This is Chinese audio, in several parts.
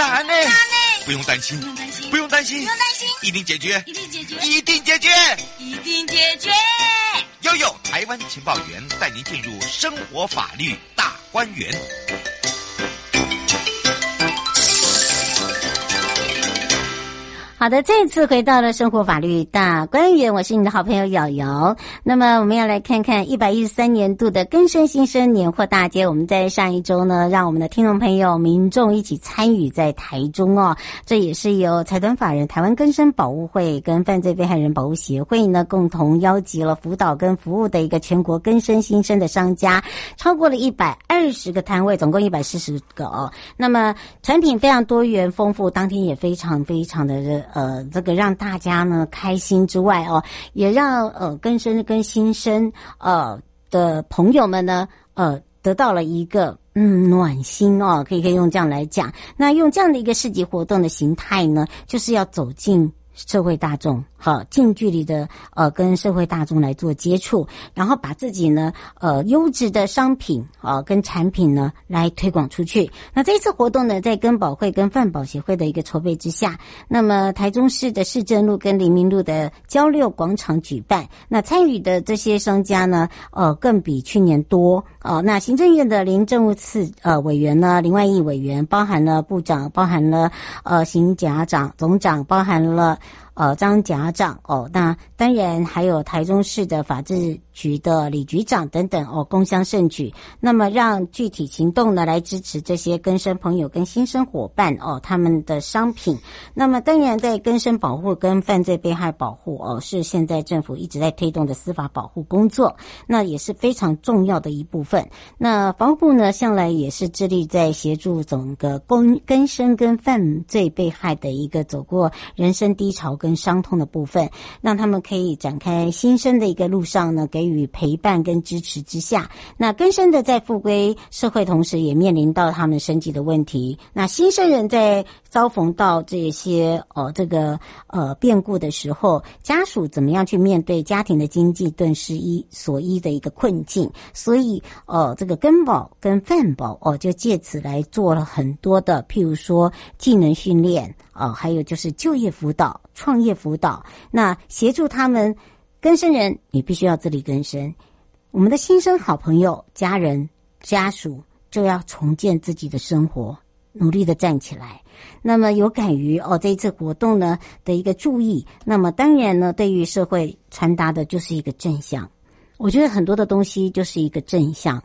难呢？不用担心，不用担心，不用担心，一定解决，一定解决，一定解决，一定解决。YOYO 台湾情报员带您进入生活法律大观园。好的，这次回到了生活法律大观园，我是你的好朋友瑶瑶。那么我们要来看看一百一十三年度的更生新生年货大街。我们在上一周呢，让我们的听众朋友、民众一起参与在台中哦。这也是由财团法人台湾更生保护会跟犯罪被害人保护协会呢共同邀集了辅导跟服务的一个全国更生新生的商家，超过了一百二十个摊位，总共一百四十个哦。那么产品非常多元丰富，当天也非常非常的热。呃，这个让大家呢开心之外哦，也让呃更生跟新生呃的朋友们呢呃得到了一个嗯暖心哦，可以可以用这样来讲。那用这样的一个市集活动的形态呢，就是要走进社会大众。好，近距离的呃跟社会大众来做接触，然后把自己呢呃优质的商品啊、跟产品呢来推广出去。那这次活动呢，在跟保会跟饭保协会的一个筹备之下，那么台中市的市政路跟黎明路的交流广场举办。那参与的这些商家呢，呃更比去年多哦、呃。那行政院的林政务次呃委员呢，林万亿委员，包含了部长，包含了呃行甲长总长，包含了。哦，张家长哦，那当然还有台中市的法制局的李局长等等哦，共襄盛举。那么让具体行动呢，来支持这些更生朋友跟新生伙伴哦，他们的商品。那么当然在更生保护跟犯罪被害保护哦，是现在政府一直在推动的司法保护工作，那也是非常重要的一部分。那防护呢，向来也是致力在协助整个更更生跟犯罪被害的一个走过人生低潮跟伤痛的部分，让他们可以展开新生的一个路上呢，给予与陪伴跟支持之下，那更生的在复归社会，同时也面临到他们生计的问题。那新生人在遭逢到这些呃这个呃变故的时候，家属怎么样去面对家庭的经济顿时一所依的一个困境？所以呃这个更保跟犯保哦，就借此来做了很多的，譬如说技能训练啊，还有就是就业辅导。创业辅导，那协助他们更生人，你必须要自力更生。我们的新生好朋友、家人、家属就要重建自己的生活，努力的站起来。那么有感于哦这一次活动呢的一个注意，那么当然呢，对于社会传达的就是一个正向。我觉得很多的东西就是一个正向，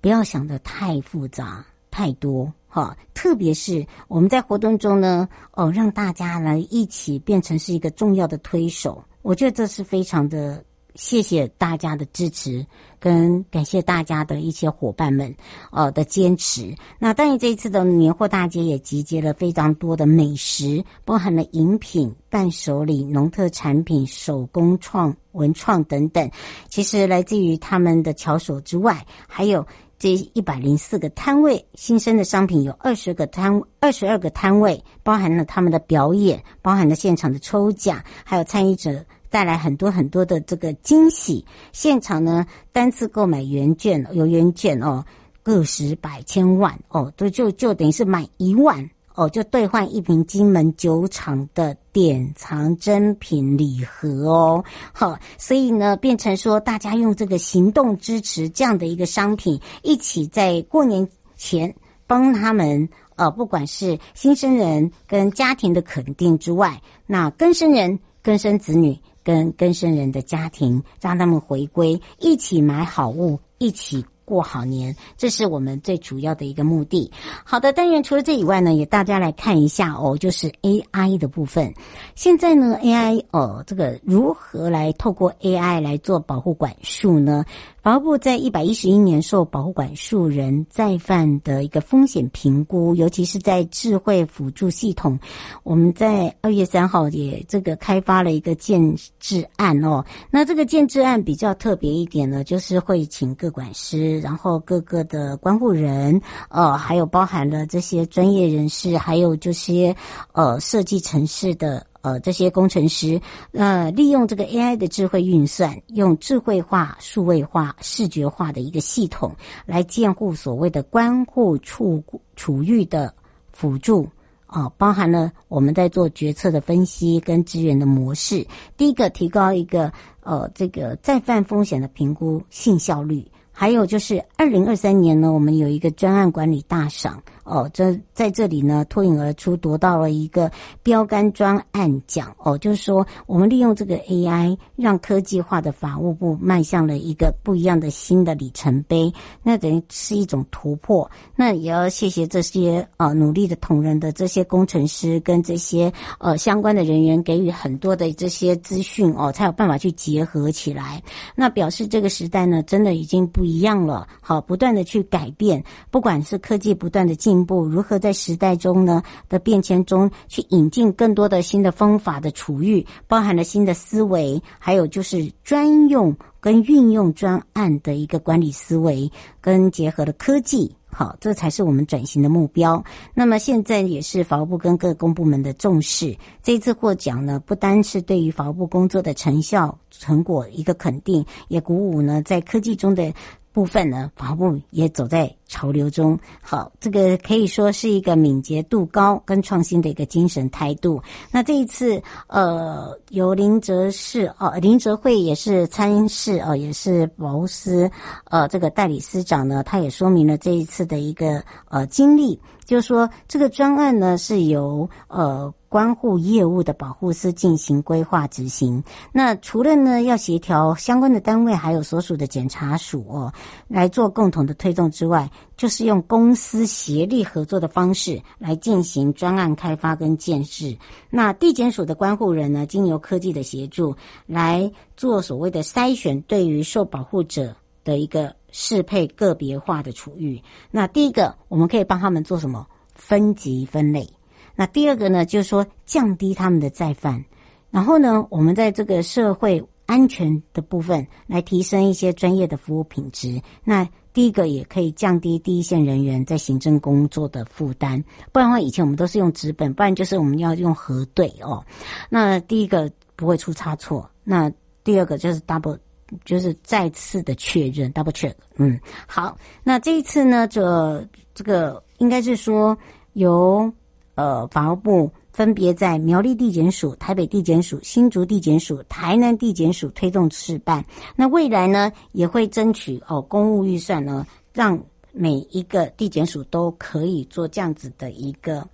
不要想的太复杂太多。哈，特别是我们在活动中呢，哦，让大家来一起变成是一个重要的推手，我觉得这是非常的谢谢大家的支持，跟感谢大家的一些伙伴们，呃的坚持。那当然，这一次的年货大街也集结了非常多的美食，包含了饮品、伴手礼、农特产品、手工创文创等等。其实来自于他们的巧手之外，还有。这一百零四个摊位，新生的商品有二十个摊，二十二个摊位，包含了他们的表演，包含了现场的抽奖，还有参与者带来很多很多的这个惊喜。现场呢，单次购买原券有原券哦，个十百千万哦，都就就等于是买一万。哦，就兑换一瓶金门酒厂的典藏珍品礼盒哦。好，所以呢，变成说大家用这个行动支持这样的一个商品，一起在过年前帮他们呃，不管是新生人跟家庭的肯定之外，那更生人、更生子女跟更生人的家庭，让他们回归，一起买好物，一起。过好年，这是我们最主要的一个目的。好的，当然除了这以外呢，也大家来看一下哦，就是 AI 的部分。现在呢，AI 哦，这个如何来透过 AI 来做保护管束呢？法务部在一百一十一年受保护管束人再犯的一个风险评估，尤其是在智慧辅助系统，我们在二月三号也这个开发了一个建制案哦。那这个建制案比较特别一点呢，就是会请各管师，然后各个的关护人，呃，还有包含了这些专业人士，还有这些呃设计城市的。呃，这些工程师，呃，利用这个 AI 的智慧运算，用智慧化、数位化、视觉化的一个系统来建护所谓的关护处处遇的辅助啊、包含了我们在做决策的分析跟资源的模式。第一个，提高一个呃这个再犯风险的评估性效率，还有就是二零二三年呢，我们有一个专案管理大赏。哦，这在这里呢脱颖而出，夺到了一个标杆专案奖。哦，就是说我们利用这个 AI，让科技化的法务部迈向了一个不一样的新的里程碑。那等于是一种突破。那也要谢谢这些呃努力的同仁的这些工程师跟这些呃相关的人员给予很多的这些资讯哦，才有办法去结合起来。那表示这个时代呢，真的已经不一样了。好，不断的去改变，不管是科技不断的进。步如何在时代中呢的变迁中去引进更多的新的方法的处遇，包含了新的思维，还有就是专用跟运用专案的一个管理思维，跟结合的科技，好，这才是我们转型的目标。那么现在也是法务部跟各公部门的重视。这次获奖呢，不单是对于法务部工作的成效成果一个肯定，也鼓舞呢在科技中的。部分呢，法务部也走在潮流中。好，这个可以说是一个敏捷度高跟创新的一个精神态度。那这一次，呃，由林哲士哦，林哲慧也是参事哦，也是保司呃这个代理司长呢，他也说明了这一次的一个呃经历，就是说这个专案呢是由呃。关护业务的保护司进行规划执行。那除了呢要协调相关的单位，还有所属的检察署哦，来做共同的推动之外，就是用公司协力合作的方式来进行专案开发跟建设。那地检署的关护人呢，经由科技的协助来做所谓的筛选，对于受保护者的一个适配个别化的处遇。那第一个，我们可以帮他们做什么？分级分类。那第二个呢，就是说降低他们的再犯，然后呢，我们在这个社会安全的部分来提升一些专业的服务品质。那第一个也可以降低第一线人员在行政工作的负担，不然的话，以前我们都是用纸本，不然就是我们要用核对哦。那第一个不会出差错，那第二个就是 double，就是再次的确认 double check。嗯，好，那这一次呢，这这个应该是说由。呃，法务部分别在苗栗地检署、台北地检署、新竹地检署、台南地检署推动试办。那未来呢，也会争取哦，公务预算呢，让每一个地检署都可以做这样子的一个。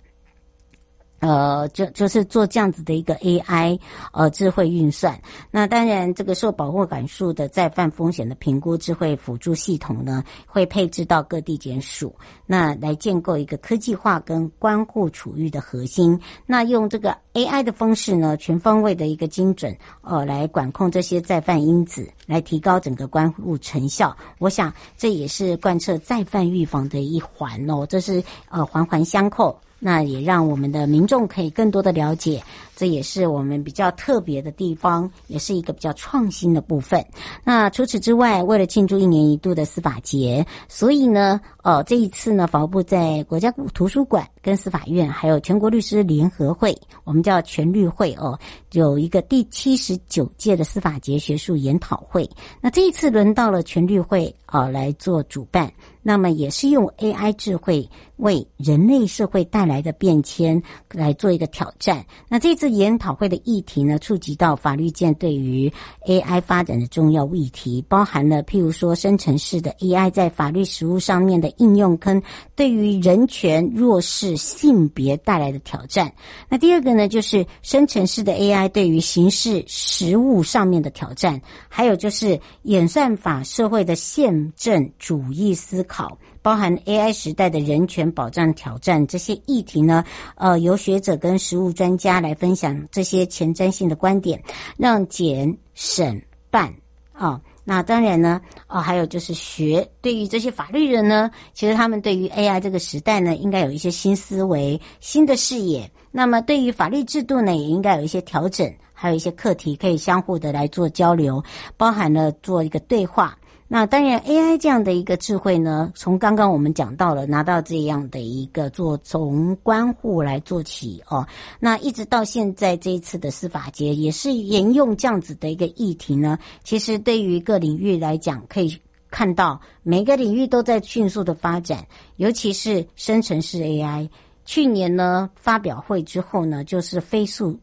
呃，就就是做这样子的一个 AI 呃智慧运算。那当然，这个受保护管束的再犯风险的评估智慧辅助系统呢，会配置到各地检署，那来建构一个科技化跟关护处遇的核心。那用这个 AI 的方式呢，全方位的一个精准呃来管控这些再犯因子，来提高整个关护成效。我想这也是贯彻再犯预防的一环哦，这是呃环环相扣。那也让我们的民众可以更多的了解，这也是我们比较特别的地方，也是一个比较创新的部分。那除此之外，为了庆祝一年一度的司法节，所以呢，呃，这一次呢，法务部在国家图书馆跟司法院，还有全国律师联合会，我们叫全律会哦，有一个第七十九届的司法节学术研讨会。那这一次轮到了全律会啊、来做主办。那么也是用 AI 智慧为人类社会带来的变迁来做一个挑战。那这次研讨会的议题呢，触及到法律界对于 AI 发展的重要议题，包含了譬如说生成式的 AI 在法律实务上面的应用，跟对于人权、弱势、性别带来的挑战。那第二个呢，就是生成式的 AI 对于刑事实务上面的挑战，还有就是演算法社会的宪政主义思考。包含 AI 时代的人权保障挑战这些议题呢，呃，由学者跟实务专家来分享这些前瞻性的观点，让检审办啊，那当然呢，哦，还有就是学对于这些法律人呢，其实他们对于 AI 这个时代呢，应该有一些新思维、新的视野。那么对于法律制度呢，也应该有一些调整，还有一些课题可以相互的来做交流，包含了做一个对话。那当然，AI 这样的一个智慧呢，从刚刚我们讲到了拿到这样的一个做从关护来做起哦，那一直到现在这一次的司法节也是沿用这样子的一个议题呢。其实对于各领域来讲，可以看到每个领域都在迅速的发展，尤其是生成式 AI。去年呢发表会之后呢，就是飞速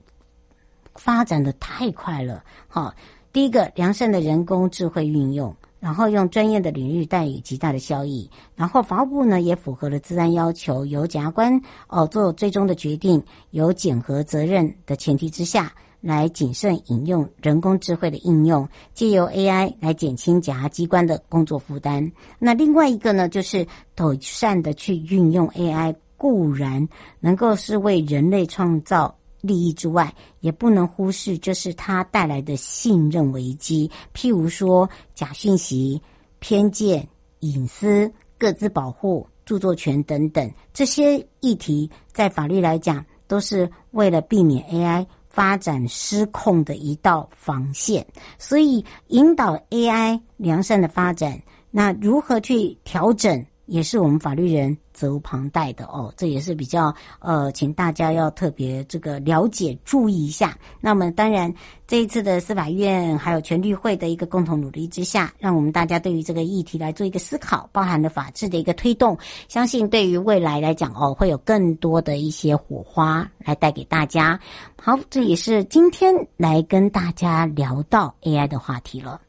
发展的太快了。好，第一个良善的人工智慧运用。然后用专业的领域带以极大的效益，然后法务部呢也符合了资安要求，由检察官哦做最终的决定，有检核责任的前提之下，来谨慎引用人工智慧的应用，借由 AI 来减轻检察机关的工作负担。那另外一个呢，就是妥善的去运用 AI，固然能够是为人类创造。利益之外，也不能忽视，就是它带来的信任危机，譬如说假讯息、偏见、隐私、各自保护、著作权等等这些议题，在法律来讲，都是为了避免 AI 发展失控的一道防线。所以，引导 AI 良善的发展，那如何去调整？也是我们法律人责无旁贷的哦，这也是比较呃，请大家要特别这个了解注意一下。那么当然，这一次的司法院还有全律会的一个共同努力之下，让我们大家对于这个议题来做一个思考，包含了法治的一个推动，相信对于未来来讲哦，会有更多的一些火花来带给大家。好，这也是今天来跟大家聊到 AI 的话题了。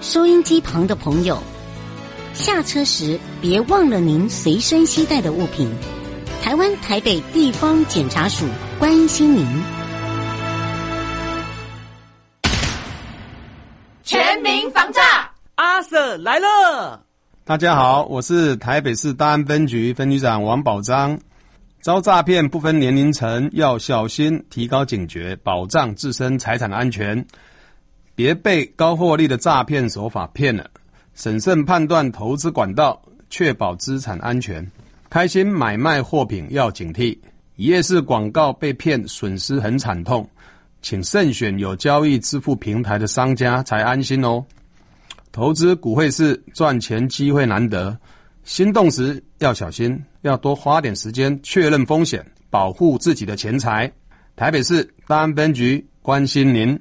收音机旁的朋友。下车时别忘了您随身携带的物品。台湾台北地方检察署关心您。全民防诈，阿 Sir 来了。大家好，我是台北市大安分局分局长王宝章。遭诈骗不分年龄层，要小心，提高警觉，保障自身财产安全，别被高获利的诈骗手法骗了。审慎判断投资管道，确保资产安全。开心买卖货品要警惕，一夜式广告被骗，损失很惨痛。请慎选有交易支付平台的商家才安心哦。投资股汇市赚钱机会难得，心动时要小心，要多花点时间确认风险，保护自己的钱财。台北市大安分局关心您。